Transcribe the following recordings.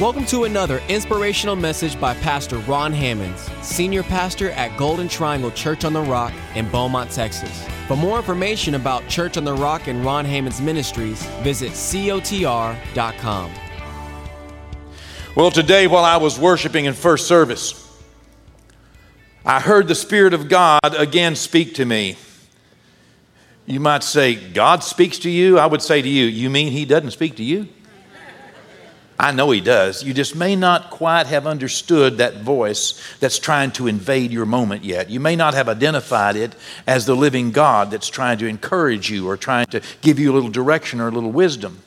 Welcome to another inspirational message by Pastor Ron Hammonds, Senior Pastor at Golden Triangle Church on the Rock in Beaumont, Texas. For more information about Church on the Rock and Ron Hammonds Ministries, visit cotr.com. Well, today while I was worshiping in first service, I heard the Spirit of God again speak to me. You might say, God speaks to you? I would say to you, you mean He doesn't speak to you? I know He does. You just may not quite have understood that voice that's trying to invade your moment yet. You may not have identified it as the living God that's trying to encourage you or trying to give you a little direction or a little wisdom.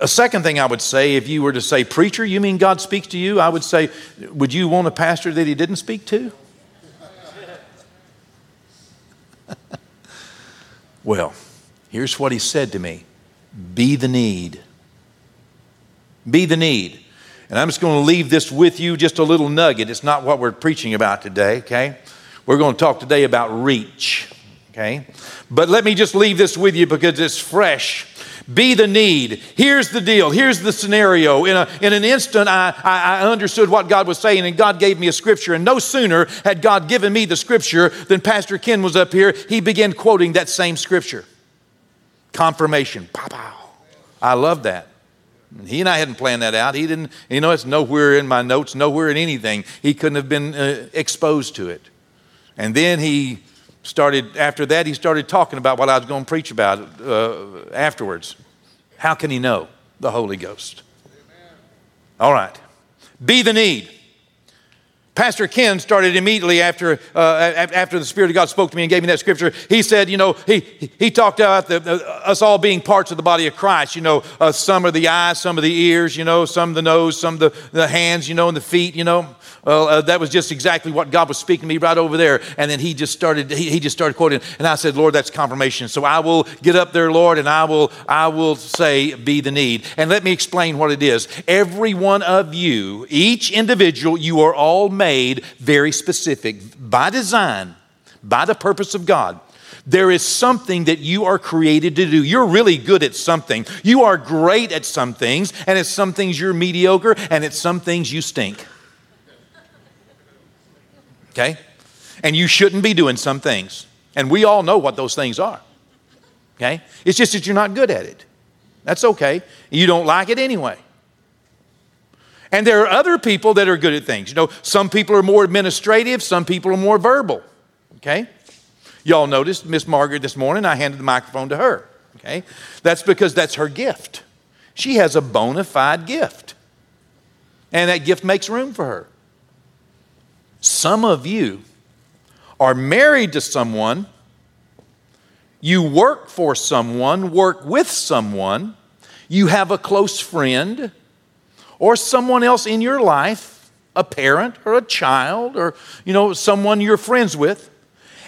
A second thing I would say, if you were to say, Preacher, you mean God speaks to you? I would say, Would you want a pastor that He didn't speak to? well, here's what He said to me Be the need be the need. And I'm just going to leave this with you, just a little nugget. It's not what we're preaching about today, okay? We're going to talk today about reach, okay? But let me just leave this with you because it's fresh. Be the need. Here's the deal. Here's the scenario. In, a, in an instant, I, I, I understood what God was saying, and God gave me a scripture. And no sooner had God given me the scripture than Pastor Ken was up here. He began quoting that same scripture. Confirmation. Pow, pow. I love that. He and I hadn't planned that out. He didn't, you know, it's nowhere in my notes, nowhere in anything. He couldn't have been uh, exposed to it. And then he started, after that, he started talking about what I was going to preach about uh, afterwards. How can he know? The Holy Ghost. Amen. All right. Be the need. Pastor Ken started immediately after, uh, after the Spirit of God spoke to me and gave me that scripture. He said, you know, he, he talked about the, us all being parts of the body of Christ. You know, uh, some are the eyes, some are the ears, you know, some the nose, some the, the hands, you know, and the feet, you know. Well, uh, that was just exactly what God was speaking to me right over there. And then he just started, he, he just started quoting. And I said, Lord, that's confirmation. So I will get up there, Lord, and I will, I will say, be the need. And let me explain what it is. Every one of you, each individual, you are all made very specific by design, by the purpose of God. There is something that you are created to do. You're really good at something. You are great at some things, and at some things you're mediocre, and at some things you stink okay? And you shouldn't be doing some things. And we all know what those things are, okay? It's just that you're not good at it. That's okay. You don't like it anyway. And there are other people that are good at things. You know, some people are more administrative, some people are more verbal, okay? Y'all noticed Miss Margaret this morning, I handed the microphone to her, okay? That's because that's her gift. She has a bona fide gift. And that gift makes room for her. Some of you are married to someone, you work for someone, work with someone, you have a close friend, or someone else in your life, a parent or a child, or you know, someone you're friends with,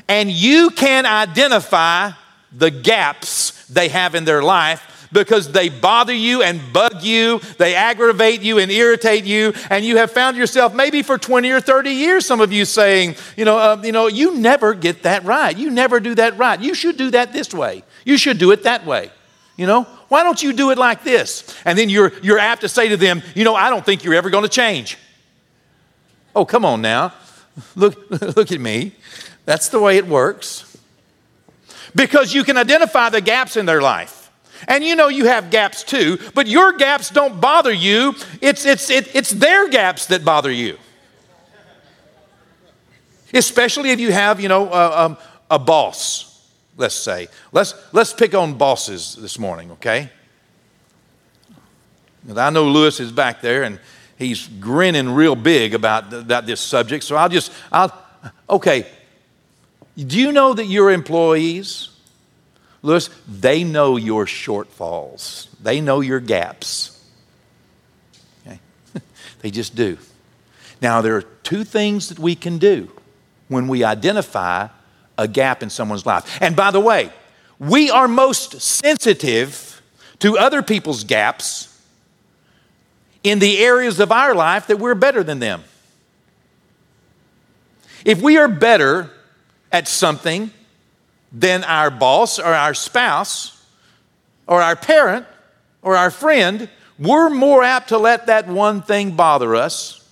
and you can identify the gaps they have in their life because they bother you and bug you, they aggravate you and irritate you, and you have found yourself maybe for 20 or 30 years, some of you saying, you know, uh, you know, you never get that right. You never do that right. You should do that this way. You should do it that way. You know, why don't you do it like this? And then you're, you're apt to say to them, you know, I don't think you're ever going to change. Oh, come on now. Look, look at me. That's the way it works. Because you can identify the gaps in their life. And you know you have gaps too, but your gaps don't bother you. It's, it's, it, it's their gaps that bother you. Especially if you have, you know, uh, um, a boss, let's say. Let's, let's pick on bosses this morning, okay? I know Lewis is back there and he's grinning real big about, about this subject, so I'll just, I'll, okay. Do you know that your employees, Lewis, they know your shortfalls, they know your gaps. Okay? they just do. Now, there are two things that we can do when we identify a gap in someone's life. And by the way, we are most sensitive to other people's gaps in the areas of our life that we're better than them. If we are better at something than our boss or our spouse or our parent or our friend, we're more apt to let that one thing bother us.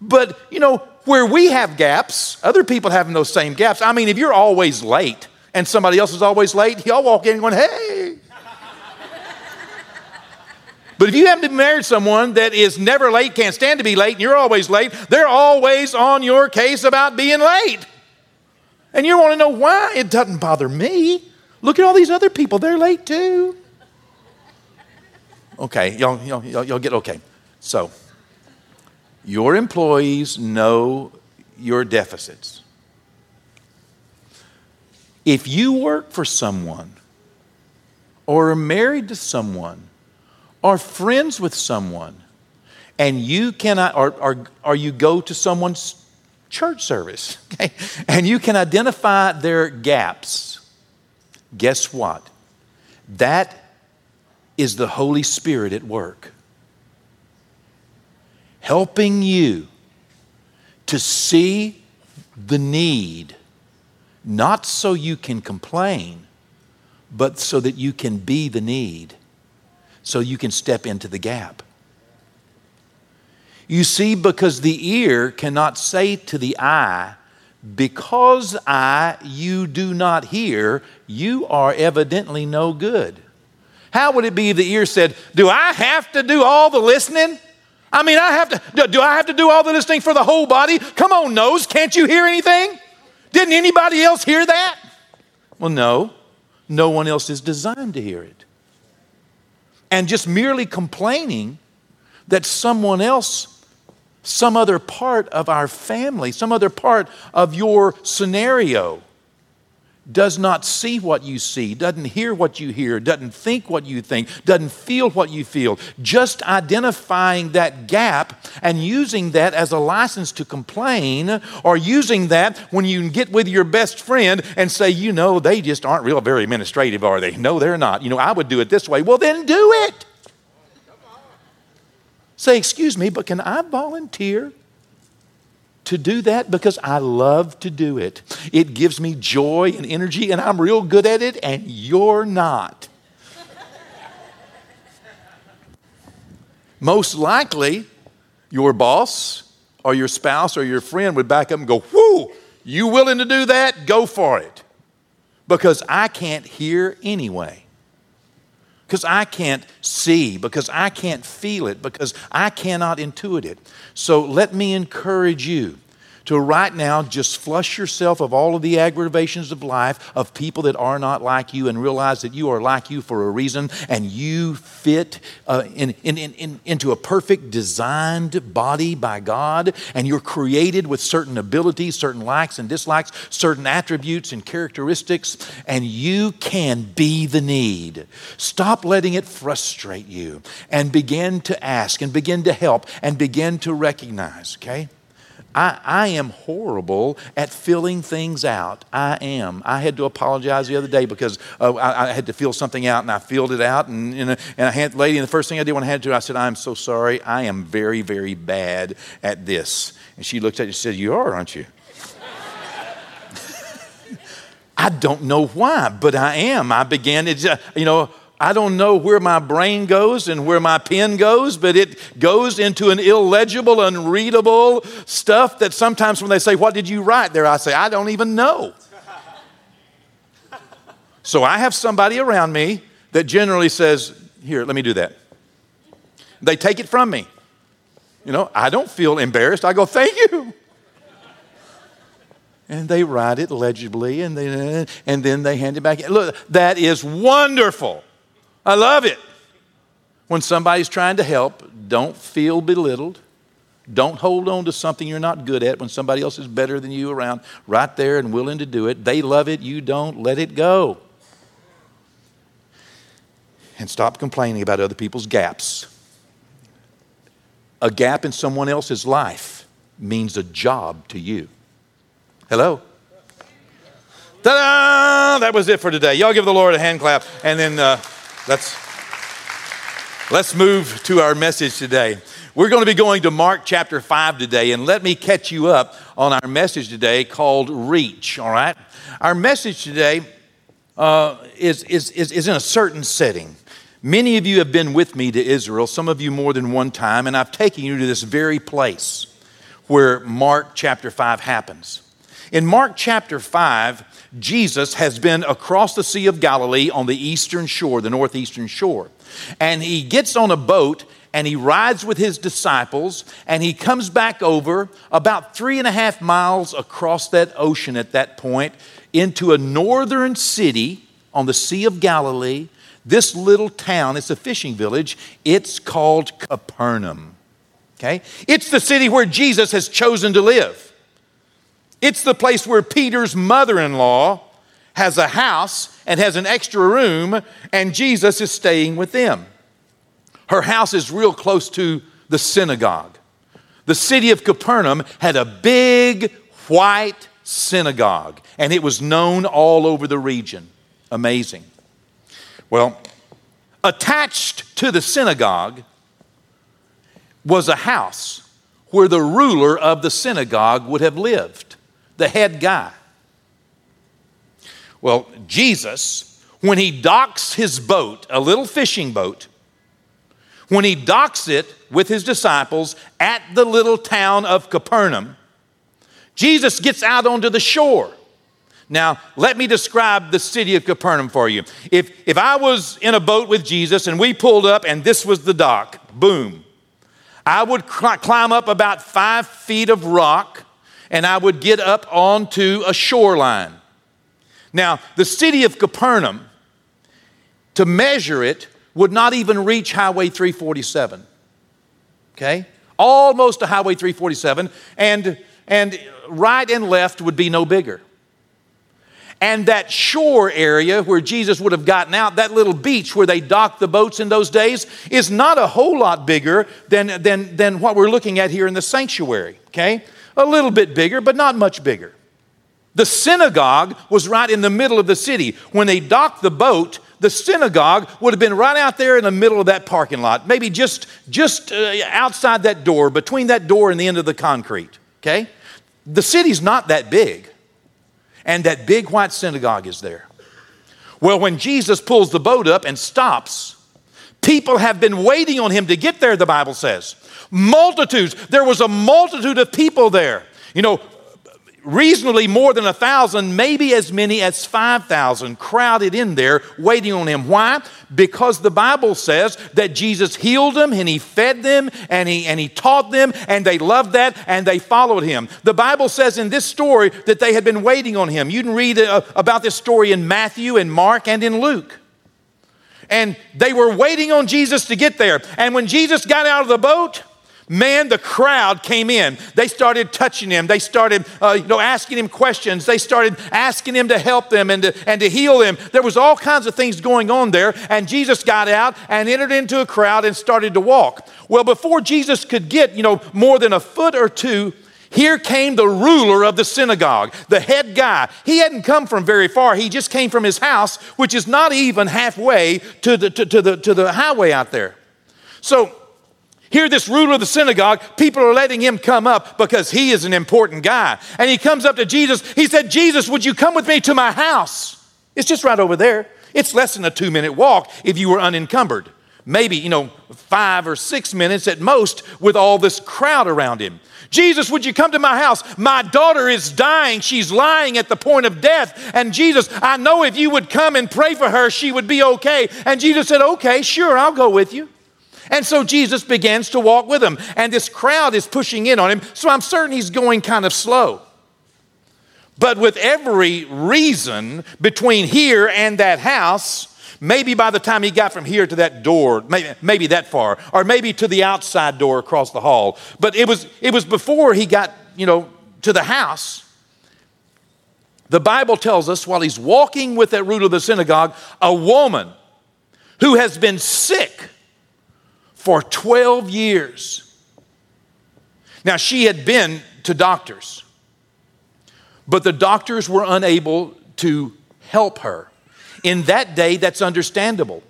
But, you know, where we have gaps, other people having those same gaps. I mean, if you're always late and somebody else is always late, y'all walk in going, hey. but if you happen to be married someone that is never late, can't stand to be late, and you're always late, they're always on your case about being late. And you want to know why? It doesn't bother me. Look at all these other people, they're late too. Okay, y'all, y'all, y'all, get okay. So, your employees know your deficits. If you work for someone, or are married to someone, or friends with someone, and you cannot, or, or, or you go to someone's church service, okay, and you can identify their gaps, guess what? That is the Holy Spirit at work, helping you to see the need, not so you can complain, but so that you can be the need, so you can step into the gap. You see, because the ear cannot say to the eye, Because I, you do not hear, you are evidently no good. How would it be if the ear said, Do I have to do all the listening? I mean, I have to, do I have to do all the listening for the whole body? Come on, nose, can't you hear anything? Didn't anybody else hear that? Well, no, no one else is designed to hear it. And just merely complaining that someone else, some other part of our family, some other part of your scenario, does not see what you see, doesn't hear what you hear, doesn't think what you think, doesn't feel what you feel. Just identifying that gap and using that as a license to complain, or using that when you get with your best friend and say, you know, they just aren't real very administrative, are they? No, they're not. You know, I would do it this way. Well, then do it. Say, excuse me, but can I volunteer to do that because I love to do it. It gives me joy and energy, and I'm real good at it, and you're not. Most likely, your boss or your spouse or your friend would back up and go, Whoo, you willing to do that? Go for it. Because I can't hear anyway. Because I can't see, because I can't feel it, because I cannot intuit it. So let me encourage you to right now just flush yourself of all of the aggravations of life of people that are not like you and realize that you are like you for a reason and you fit uh, in, in, in, into a perfect designed body by God and you're created with certain abilities, certain likes and dislikes, certain attributes and characteristics, and you can be the need. Stop letting it frustrate you and begin to ask and begin to help and begin to recognize, okay? I, I am horrible at filling things out. I am. I had to apologize the other day because uh, I, I, had to fill something out and I filled it out. And, and, and I had, lady, and the first thing I did when I had to, I said, I'm so sorry. I am very, very bad at this. And she looked at me and said, You are, aren't you? I don't know why, but I am. I began, it, you know, I don't know where my brain goes and where my pen goes, but it goes into an illegible, unreadable stuff that sometimes when they say, What did you write there? I say, I don't even know. so I have somebody around me that generally says, Here, let me do that. They take it from me. You know, I don't feel embarrassed. I go, Thank you. And they write it legibly and, they, and then they hand it back. Look, that is wonderful. I love it. When somebody's trying to help, don't feel belittled. Don't hold on to something you're not good at when somebody else is better than you around, right there and willing to do it. They love it, you don't. Let it go. And stop complaining about other people's gaps. A gap in someone else's life means a job to you. Hello? Ta da! That was it for today. Y'all give the Lord a hand clap and then. Uh, Let's, let's move to our message today. We're going to be going to Mark chapter 5 today, and let me catch you up on our message today called Reach, all right? Our message today uh, is, is, is, is in a certain setting Many of you have been with me to Israel, some of you more than one time, and I've taken you to this very place where Mark chapter 5 happens. In Mark chapter 5, Jesus has been across the Sea of Galilee on the eastern shore, the northeastern shore. And he gets on a boat and he rides with his disciples and he comes back over about three and a half miles across that ocean at that point into a northern city on the Sea of Galilee. This little town, it's a fishing village, it's called Capernaum. Okay? It's the city where Jesus has chosen to live. It's the place where Peter's mother in law has a house and has an extra room, and Jesus is staying with them. Her house is real close to the synagogue. The city of Capernaum had a big white synagogue, and it was known all over the region. Amazing. Well, attached to the synagogue was a house where the ruler of the synagogue would have lived the head guy. Well, Jesus, when he docks his boat, a little fishing boat, when he docks it with his disciples at the little town of Capernaum, Jesus gets out onto the shore. Now, let me describe the city of Capernaum for you. If, if I was in a boat with Jesus and we pulled up and this was the dock, boom, I would climb up about five feet of rock and I would get up onto a shoreline. Now, the city of Capernaum, to measure it, would not even reach Highway 347. Okay? Almost to Highway 347, and, and right and left would be no bigger. And that shore area where Jesus would have gotten out, that little beach where they docked the boats in those days, is not a whole lot bigger than, than, than what we're looking at here in the sanctuary. Okay? A little bit bigger, but not much bigger. The synagogue was right in the middle of the city. When they docked the boat, the synagogue would have been right out there in the middle of that parking lot, maybe just, just uh, outside that door, between that door and the end of the concrete. Okay? The city's not that big, and that big white synagogue is there. Well, when Jesus pulls the boat up and stops, people have been waiting on him to get there, the Bible says. Multitudes. There was a multitude of people there. You know, reasonably more than a thousand, maybe as many as 5,000 crowded in there waiting on him. Why? Because the Bible says that Jesus healed them and he fed them and he, and he taught them and they loved that and they followed him. The Bible says in this story that they had been waiting on him. You can read uh, about this story in Matthew and Mark and in Luke. And they were waiting on Jesus to get there. And when Jesus got out of the boat, Man, the crowd came in. They started touching him. They started, uh, you know, asking him questions. They started asking him to help them and to, and to heal them. There was all kinds of things going on there. And Jesus got out and entered into a crowd and started to walk. Well, before Jesus could get, you know, more than a foot or two, here came the ruler of the synagogue, the head guy. He hadn't come from very far. He just came from his house, which is not even halfway to the, to, to the, to the highway out there. So here, this ruler of the synagogue, people are letting him come up because he is an important guy. And he comes up to Jesus. He said, Jesus, would you come with me to my house? It's just right over there. It's less than a two minute walk if you were unencumbered. Maybe, you know, five or six minutes at most with all this crowd around him. Jesus, would you come to my house? My daughter is dying. She's lying at the point of death. And Jesus, I know if you would come and pray for her, she would be okay. And Jesus said, Okay, sure, I'll go with you. And so Jesus begins to walk with him, and this crowd is pushing in on him, so I'm certain he's going kind of slow. But with every reason between here and that house, maybe by the time he got from here to that door, maybe, maybe that far, or maybe to the outside door across the hall, but it was, it was before he got, you know, to the house. The Bible tells us while he's walking with that root of the synagogue, a woman who has been sick for 12 years. Now, she had been to doctors, but the doctors were unable to help her. In that day, that's understandable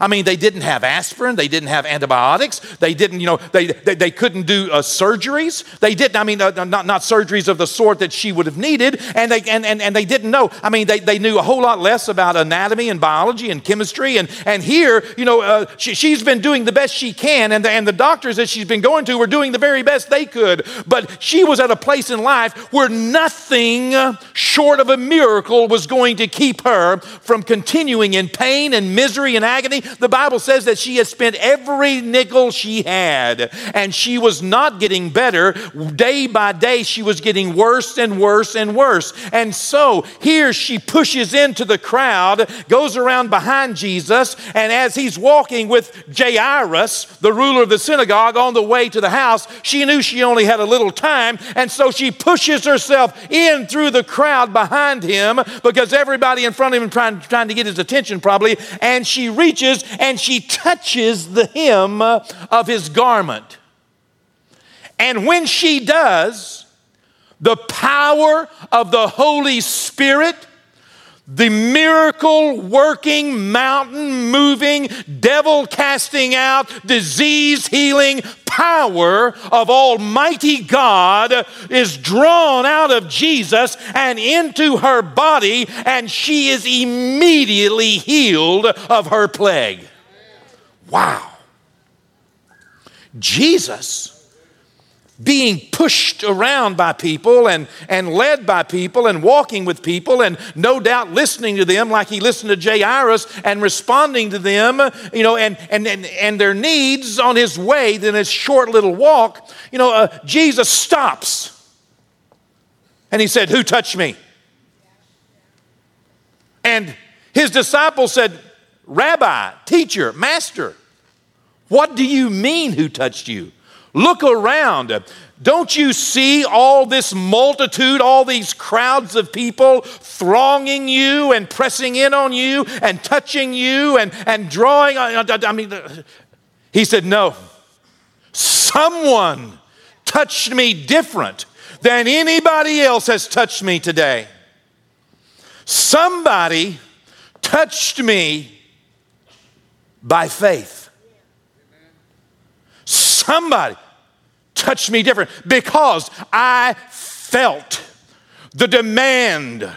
I mean, they didn't have aspirin, they didn't have antibiotics, they didn't, you know, they, they, they couldn't do uh, surgeries. They didn't, I mean, uh, not, not surgeries of the sort that she would have needed, and they, and, and, and they didn't know. I mean, they, they knew a whole lot less about anatomy and biology and chemistry. And, and here, you know, uh, she, she's been doing the best she can, and the, and the doctors that she's been going to were doing the very best they could. But she was at a place in life where nothing short of a miracle was going to keep her from continuing in pain and misery and agony the Bible says that she had spent every nickel she had, and she was not getting better. Day by day, she was getting worse and worse and worse. And so here she pushes into the crowd, goes around behind Jesus, and as he's walking with Jairus, the ruler of the synagogue, on the way to the house, she knew she only had a little time, and so she pushes herself in through the crowd behind him because everybody in front of him trying, trying to get his attention probably, and she reaches and she touches the hem of his garment. And when she does, the power of the Holy Spirit, the miracle working, mountain moving, devil casting out, disease healing power of Almighty God is drawn out of Jesus and into her body, and she is immediately healed of her plague. Wow. Jesus being pushed around by people and, and led by people and walking with people and no doubt listening to them like he listened to Jairus and responding to them, you know, and, and, and, and their needs on his way, in his short little walk, you know, uh, Jesus stops. And he said, Who touched me? And his disciples said, Rabbi, teacher, master, what do you mean who touched you? Look around. Don't you see all this multitude, all these crowds of people thronging you and pressing in on you and touching you and, and drawing? I mean, he said, No. Someone touched me different than anybody else has touched me today. Somebody touched me by faith. Somebody touched me different because I felt the demand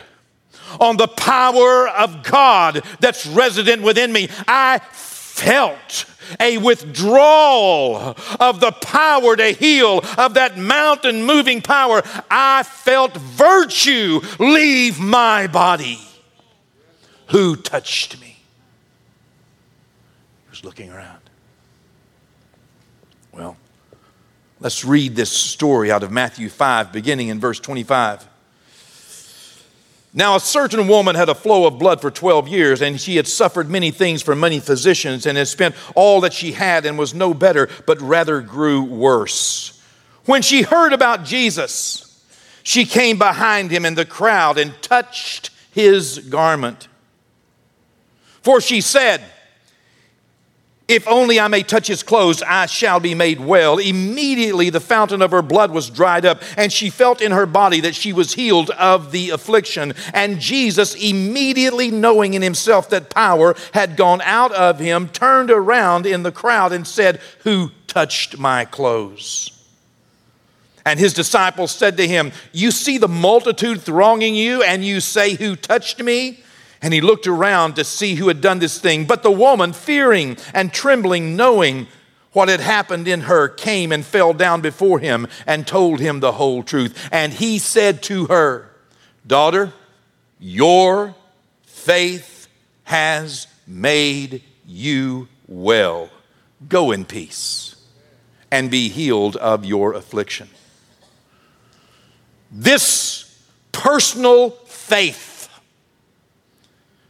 on the power of God that's resident within me. I felt a withdrawal of the power to heal, of that mountain moving power. I felt virtue leave my body. Who touched me? He was looking around. Well, Let's read this story out of Matthew 5, beginning in verse 25. Now, a certain woman had a flow of blood for 12 years, and she had suffered many things from many physicians, and had spent all that she had, and was no better, but rather grew worse. When she heard about Jesus, she came behind him in the crowd and touched his garment. For she said, if only I may touch his clothes, I shall be made well. Immediately the fountain of her blood was dried up, and she felt in her body that she was healed of the affliction. And Jesus, immediately knowing in himself that power had gone out of him, turned around in the crowd and said, Who touched my clothes? And his disciples said to him, You see the multitude thronging you, and you say, Who touched me? And he looked around to see who had done this thing. But the woman, fearing and trembling, knowing what had happened in her, came and fell down before him and told him the whole truth. And he said to her, Daughter, your faith has made you well. Go in peace and be healed of your affliction. This personal faith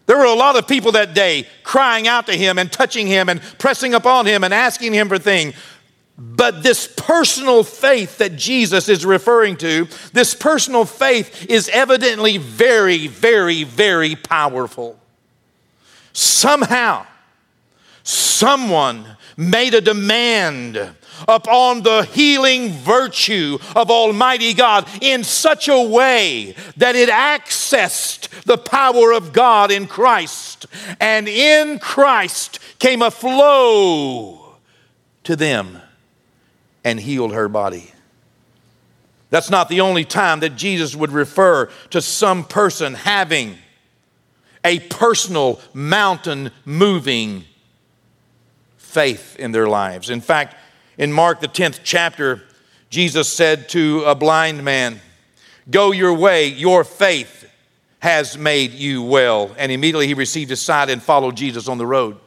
there were a lot of people that day crying out to him and touching him and pressing upon him and asking him for things. But this personal faith that Jesus is referring to, this personal faith is evidently very, very, very powerful. Somehow, someone made a demand upon the healing virtue of Almighty God in such a way that it accessed the power of God in Christ. And in Christ came a flow to them and healed her body. That's not the only time that Jesus would refer to some person having a personal mountain moving faith in their lives. In fact, in Mark, the 10th chapter, Jesus said to a blind man, Go your way, your faith has made you well. And immediately he received his sight and followed Jesus on the road.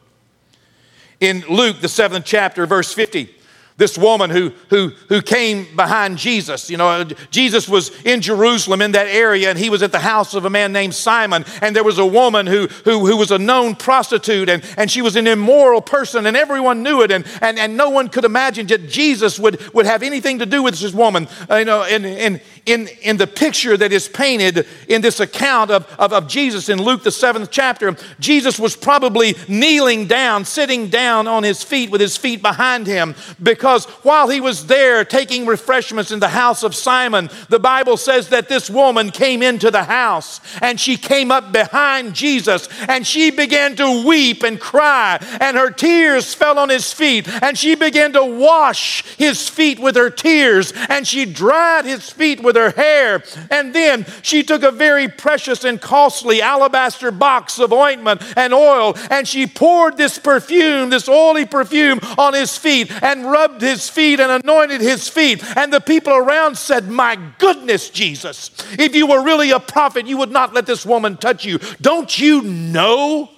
In Luke, the seventh chapter, verse 50, this woman who, who, who came behind Jesus. You know, Jesus was in Jerusalem in that area, and he was at the house of a man named Simon. And there was a woman who, who, who was a known prostitute, and, and she was an immoral person, and everyone knew it. And, and, and no one could imagine that Jesus would, would have anything to do with this woman. Uh, you know, in, in, in, in the picture that is painted in this account of, of, of Jesus in Luke, the seventh chapter, Jesus was probably kneeling down, sitting down on his feet with his feet behind him because while he was there taking refreshments in the house of Simon, the Bible says that this woman came into the house and she came up behind Jesus and she began to weep and cry, and her tears fell on his feet, and she began to wash his feet with her tears, and she dried his feet with her hair. And then she took a very precious and costly alabaster box of ointment and oil, and she poured this perfume, this oily perfume, on his feet and rubbed his feet and anointed his feet. And the people around said, My goodness, Jesus, if you were really a prophet, you would not let this woman touch you. Don't you know?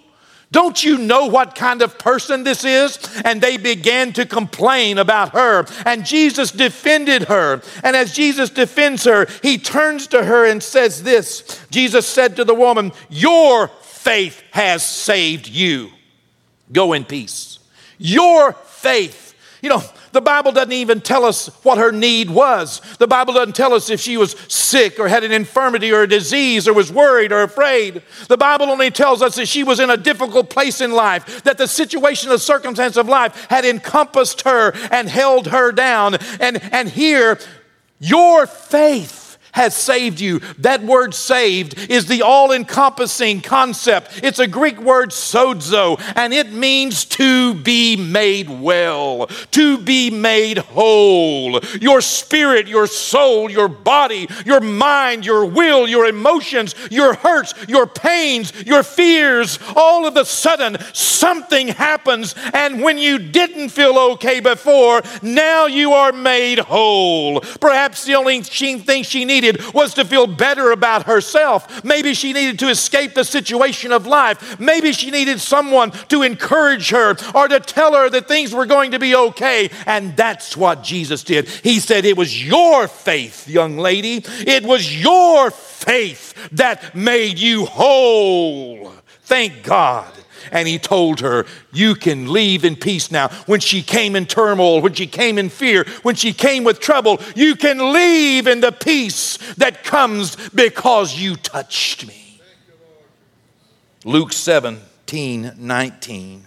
Don't you know what kind of person this is? And they began to complain about her. And Jesus defended her. And as Jesus defends her, he turns to her and says this Jesus said to the woman, Your faith has saved you. Go in peace. Your faith. You know, the Bible doesn't even tell us what her need was. The Bible doesn't tell us if she was sick or had an infirmity or a disease or was worried or afraid. The Bible only tells us that she was in a difficult place in life, that the situation, the circumstance of life had encompassed her and held her down. And, and here, your faith has saved you. That word saved is the all encompassing concept. It's a Greek word sozo, and it means to be made well, to be made whole. Your spirit, your soul, your body, your mind, your will, your emotions, your hurts, your pains, your fears, all of a sudden something happens, and when you didn't feel okay before, now you are made whole. Perhaps the only thing she needed needed was to feel better about herself. Maybe she needed to escape the situation of life. Maybe she needed someone to encourage her or to tell her that things were going to be okay. And that's what Jesus did. He said, It was your faith, young lady. It was your faith that made you whole. Thank God and he told her, You can leave in peace now. When she came in turmoil, when she came in fear, when she came with trouble, you can leave in the peace that comes because you touched me. Luke 17 19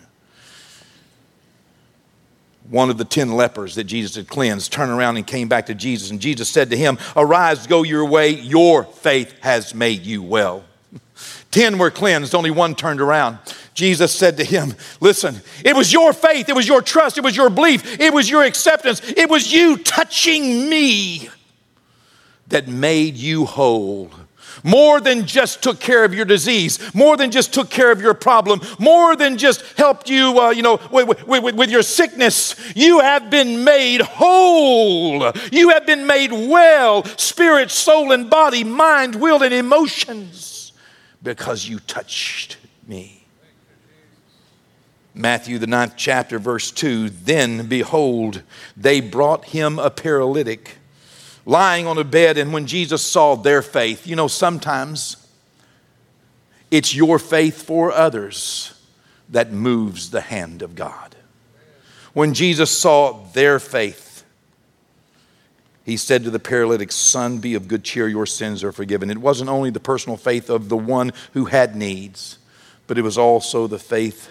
one of the ten lepers that Jesus had cleansed turned around and came back to Jesus. And Jesus said to him, Arise, go your way. Your faith has made you well. Ten were cleansed, only one turned around. Jesus said to him, Listen, it was your faith, it was your trust, it was your belief, it was your acceptance, it was you touching me that made you whole. More than just took care of your disease, more than just took care of your problem, more than just helped you, uh, you know, with, with, with your sickness. You have been made whole. You have been made well, spirit, soul, and body, mind, will, and emotions, because you touched me. Matthew, the ninth chapter, verse 2 Then behold, they brought him a paralytic lying on a bed. And when Jesus saw their faith, you know, sometimes it's your faith for others that moves the hand of God. When Jesus saw their faith, he said to the paralytic, Son, be of good cheer, your sins are forgiven. It wasn't only the personal faith of the one who had needs, but it was also the faith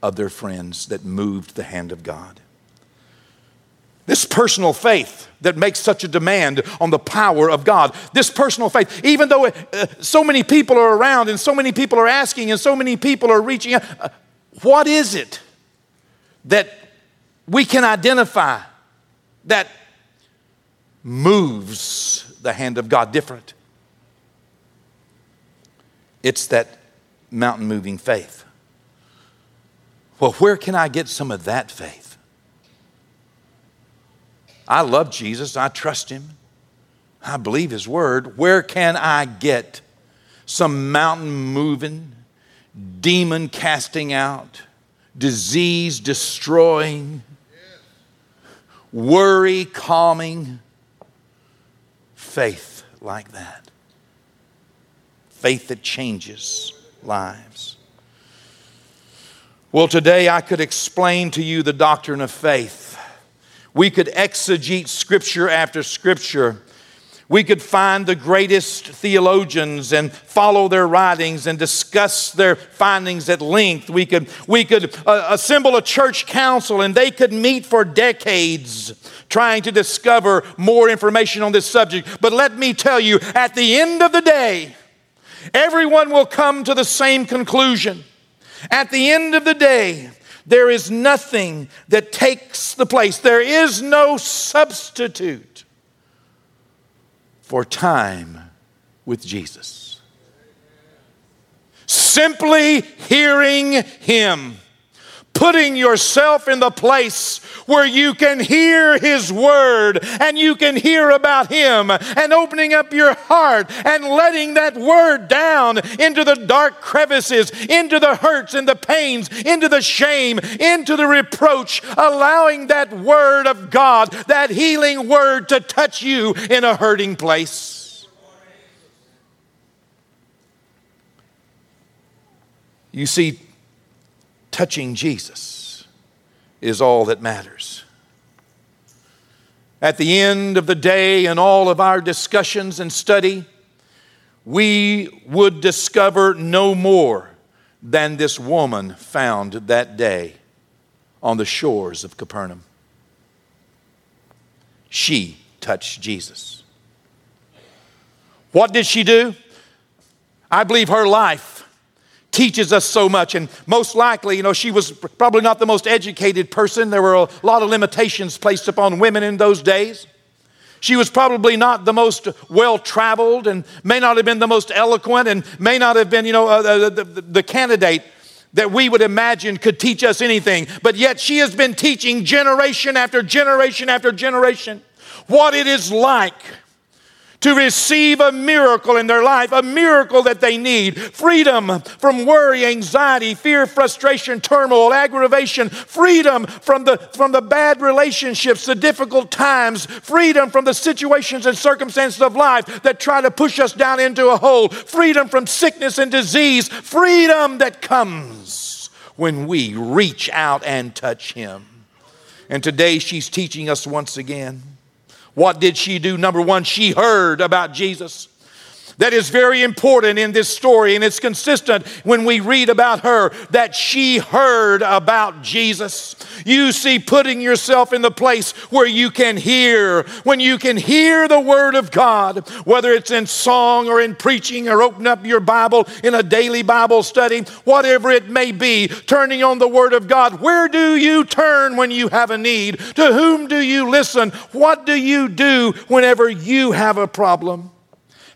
of their friends that moved the hand of God. This personal faith that makes such a demand on the power of God. This personal faith, even though uh, so many people are around and so many people are asking and so many people are reaching out, uh, what is it that we can identify that moves the hand of God different? It's that mountain moving faith. Well, where can I get some of that faith? I love Jesus. I trust him. I believe his word. Where can I get some mountain moving, demon casting out, disease destroying, worry calming faith like that? Faith that changes lives. Well, today I could explain to you the doctrine of faith we could exegete scripture after scripture. We could find the greatest theologians and follow their writings and discuss their findings at length. We could, we could uh, assemble a church council and they could meet for decades trying to discover more information on this subject. But let me tell you, at the end of the day, everyone will come to the same conclusion. At the end of the day, there is nothing that takes the place. There is no substitute for time with Jesus. Simply hearing Him putting yourself in the place where you can hear His Word and you can hear about Him and opening up your heart and letting that Word down into the dark crevices, into the hurts and the pains, into the shame, into the reproach, allowing that Word of God, that healing Word to touch you in a hurting place. You see, touching Jesus is all that matters. At the end of the day, in all of our discussions and study, we would discover no more than this woman found that day on the shores of Capernaum. She touched Jesus. What did she do? I believe her life teaches us so much. And most likely, you know, she was probably not the most educated person. There were a lot of limitations placed upon women in those days. She was probably not the most well traveled and may not have been the most eloquent and may not have been, you know, uh, the, the, the candidate that we would imagine could teach us anything. But yet she has been teaching generation after generation after generation what it is like to receive a miracle in their life, a miracle that they need. Freedom from worry, anxiety, fear, frustration, turmoil, aggravation, freedom from the, from the bad relationships, the difficult times, freedom from the situations and circumstances of life that try to push us down into a hole, freedom from sickness and disease, freedom that comes when we reach out and touch Him. And today she's teaching us once again what did she do? Number one, she heard about Jesus that is very important in this story, and it's consistent when we read about her that she heard about Jesus. You see, putting yourself in the place where you can hear, when you can hear the Word of God, whether it's in song or in preaching or open up your Bible in a daily Bible study, whatever it may be, turning on the Word of God. Where do you turn when you have a need? To whom do you listen? What do you do whenever you have a problem?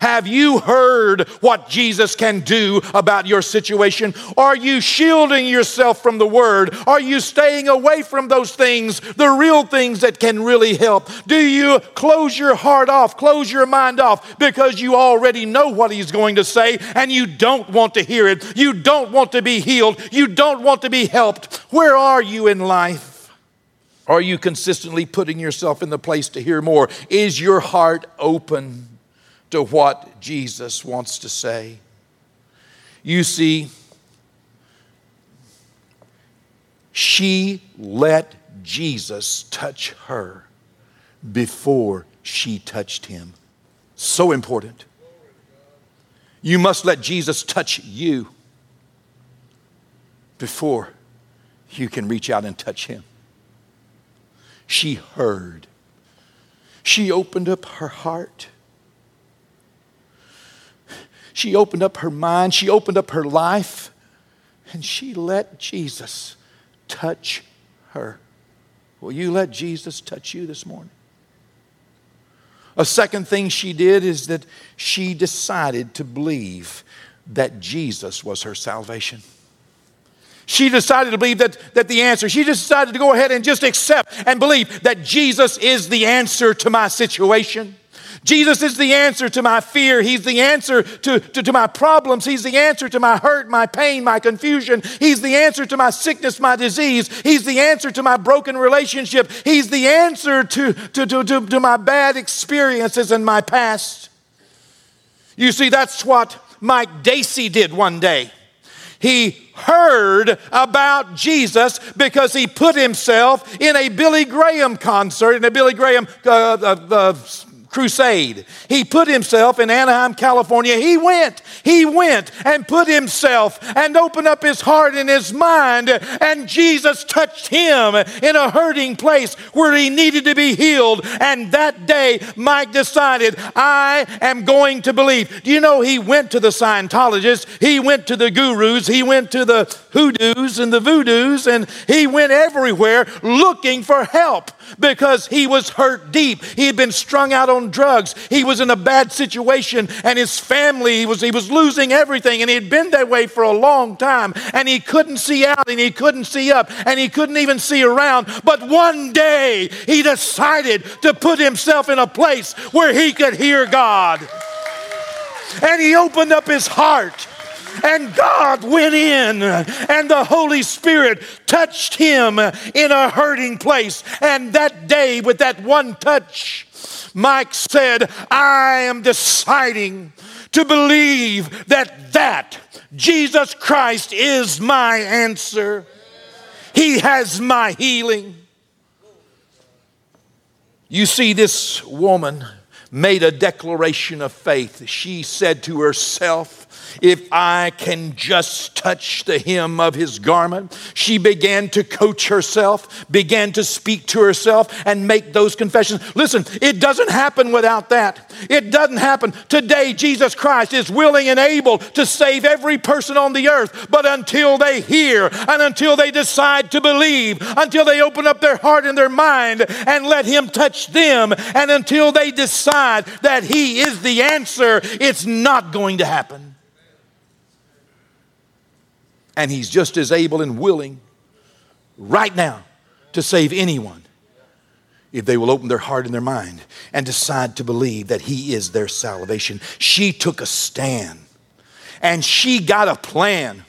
Have you heard what Jesus can do about your situation? Are you shielding yourself from the Word? Are you staying away from those things, the real things that can really help? Do you close your heart off, close your mind off because you already know what He's going to say and you don't want to hear it? You don't want to be healed. You don't want to be helped. Where are you in life? Are you consistently putting yourself in the place to hear more? Is your heart open? To what Jesus wants to say. You see, she let Jesus touch her before she touched him. So important. You must let Jesus touch you before you can reach out and touch him. She heard. She opened up her heart. She opened up her mind. She opened up her life. And she let Jesus touch her. Will you let Jesus touch you this morning? A second thing she did is that she decided to believe that Jesus was her salvation. She decided to believe that, that the answer, she decided to go ahead and just accept and believe that Jesus is the answer to my situation. Jesus is the answer to my fear. He's the answer to, to, to, my problems. He's the answer to my hurt, my pain, my confusion. He's the answer to my sickness, my disease. He's the answer to my broken relationship. He's the answer to, to, to, to, to my bad experiences in my past. You see, that's what Mike Dacey did one day. He heard about Jesus because he put himself in a Billy Graham concert, in a Billy Graham uh, uh, uh, crusade. He put himself in Anaheim, California. He went, he went and put himself and opened up his heart and his mind, and Jesus touched him in a hurting place where he needed to be healed. And that day, Mike decided, I am going to believe. Do you know he went to the Scientologists, he went to the gurus, he went to the hoodoos and the voodoos, and he went everywhere looking for help because he was hurt deep. He had been strung out on drugs. He was in a bad situation, and his family, he was, he was losing everything, and he had been that way for a long time. And he couldn't see out, and he couldn't see up, and he couldn't even see around. But one day, he decided to put himself in a place where he could hear God. And he opened up his heart and God went in, and the Holy Spirit touched him in a hurting place. And that day, with that one touch, Mike said, I am deciding to believe that that Jesus Christ is my answer. He has my healing. You see, this woman made a declaration of faith. She said to herself, if I can just touch the hem of his garment. She began to coach herself, began to speak to herself, and make those confessions. Listen, it doesn't happen without that. It doesn't happen. Today, Jesus Christ is willing and able to save every person on the earth, but until they hear and until they decide to believe, until they open up their heart and their mind and let him touch them, and until they decide that he is the answer, it's not going to happen. And He's just as able and willing right now to save anyone if they will open their heart and their mind and decide to believe that He is their salvation. She took a stand and she got a plan.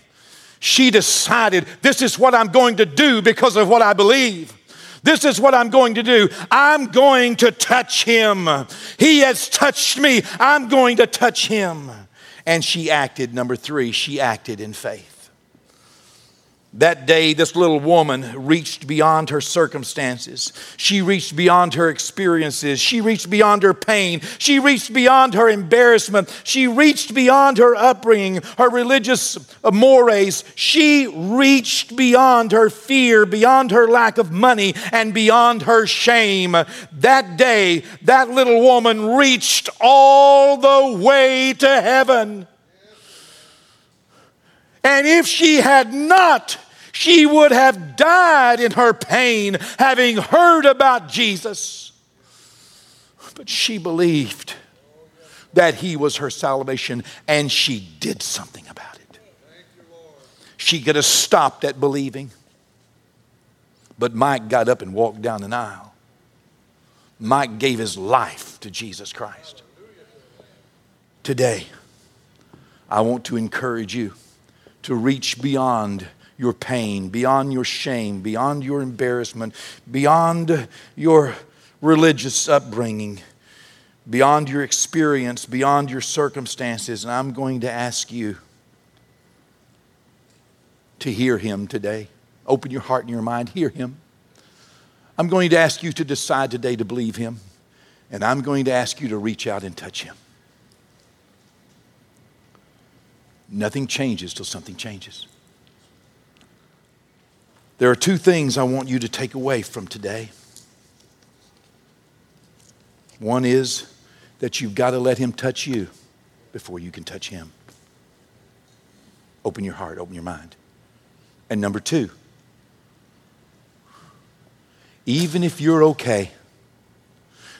She decided, this is what I'm going to do because of what I believe. This is what I'm going to do. I'm going to touch him. He has touched me. I'm going to touch him. And she acted, number three, she acted in faith. That day, this little woman reached beyond her circumstances. She reached beyond her experiences. She reached beyond her pain. She reached beyond her embarrassment. She reached beyond her upbringing, her religious mores. She reached beyond her fear, beyond her lack of money, and beyond her shame. That day, that little woman reached all the way to heaven. And if she had not she would have died in her pain having heard about Jesus. But she believed that he was her salvation and she did something about it. She could have stopped at believing. But Mike got up and walked down an aisle. Mike gave his life to Jesus Christ. Today, I want to encourage you to reach beyond your pain, beyond your shame, beyond your embarrassment, beyond your religious upbringing, beyond your experience, beyond your circumstances. And I'm going to ask you to hear Him today. Open your heart and your mind, hear Him. I'm going to ask you to decide today to believe Him, and I'm going to ask you to reach out and touch Him. Nothing changes till something changes. There are two things I want you to take away from today. One is that you've got to let Him touch you before you can touch Him. Open your heart, open your mind. And number two, even if you're okay,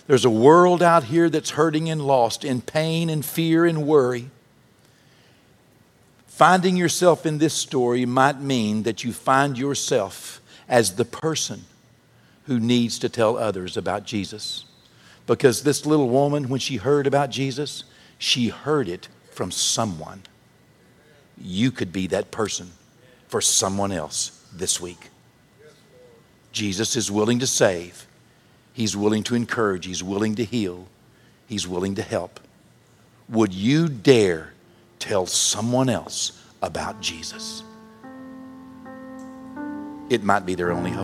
there's a world out here that's hurting and lost in pain and fear and worry. Finding yourself in this story might mean that you find yourself as the person who needs to tell others about Jesus. Because this little woman, when she heard about Jesus, she heard it from someone. You could be that person for someone else this week. Jesus is willing to save, He's willing to encourage, He's willing to heal, He's willing to help. Would you dare tell someone else about Jesus? It might be their only hope.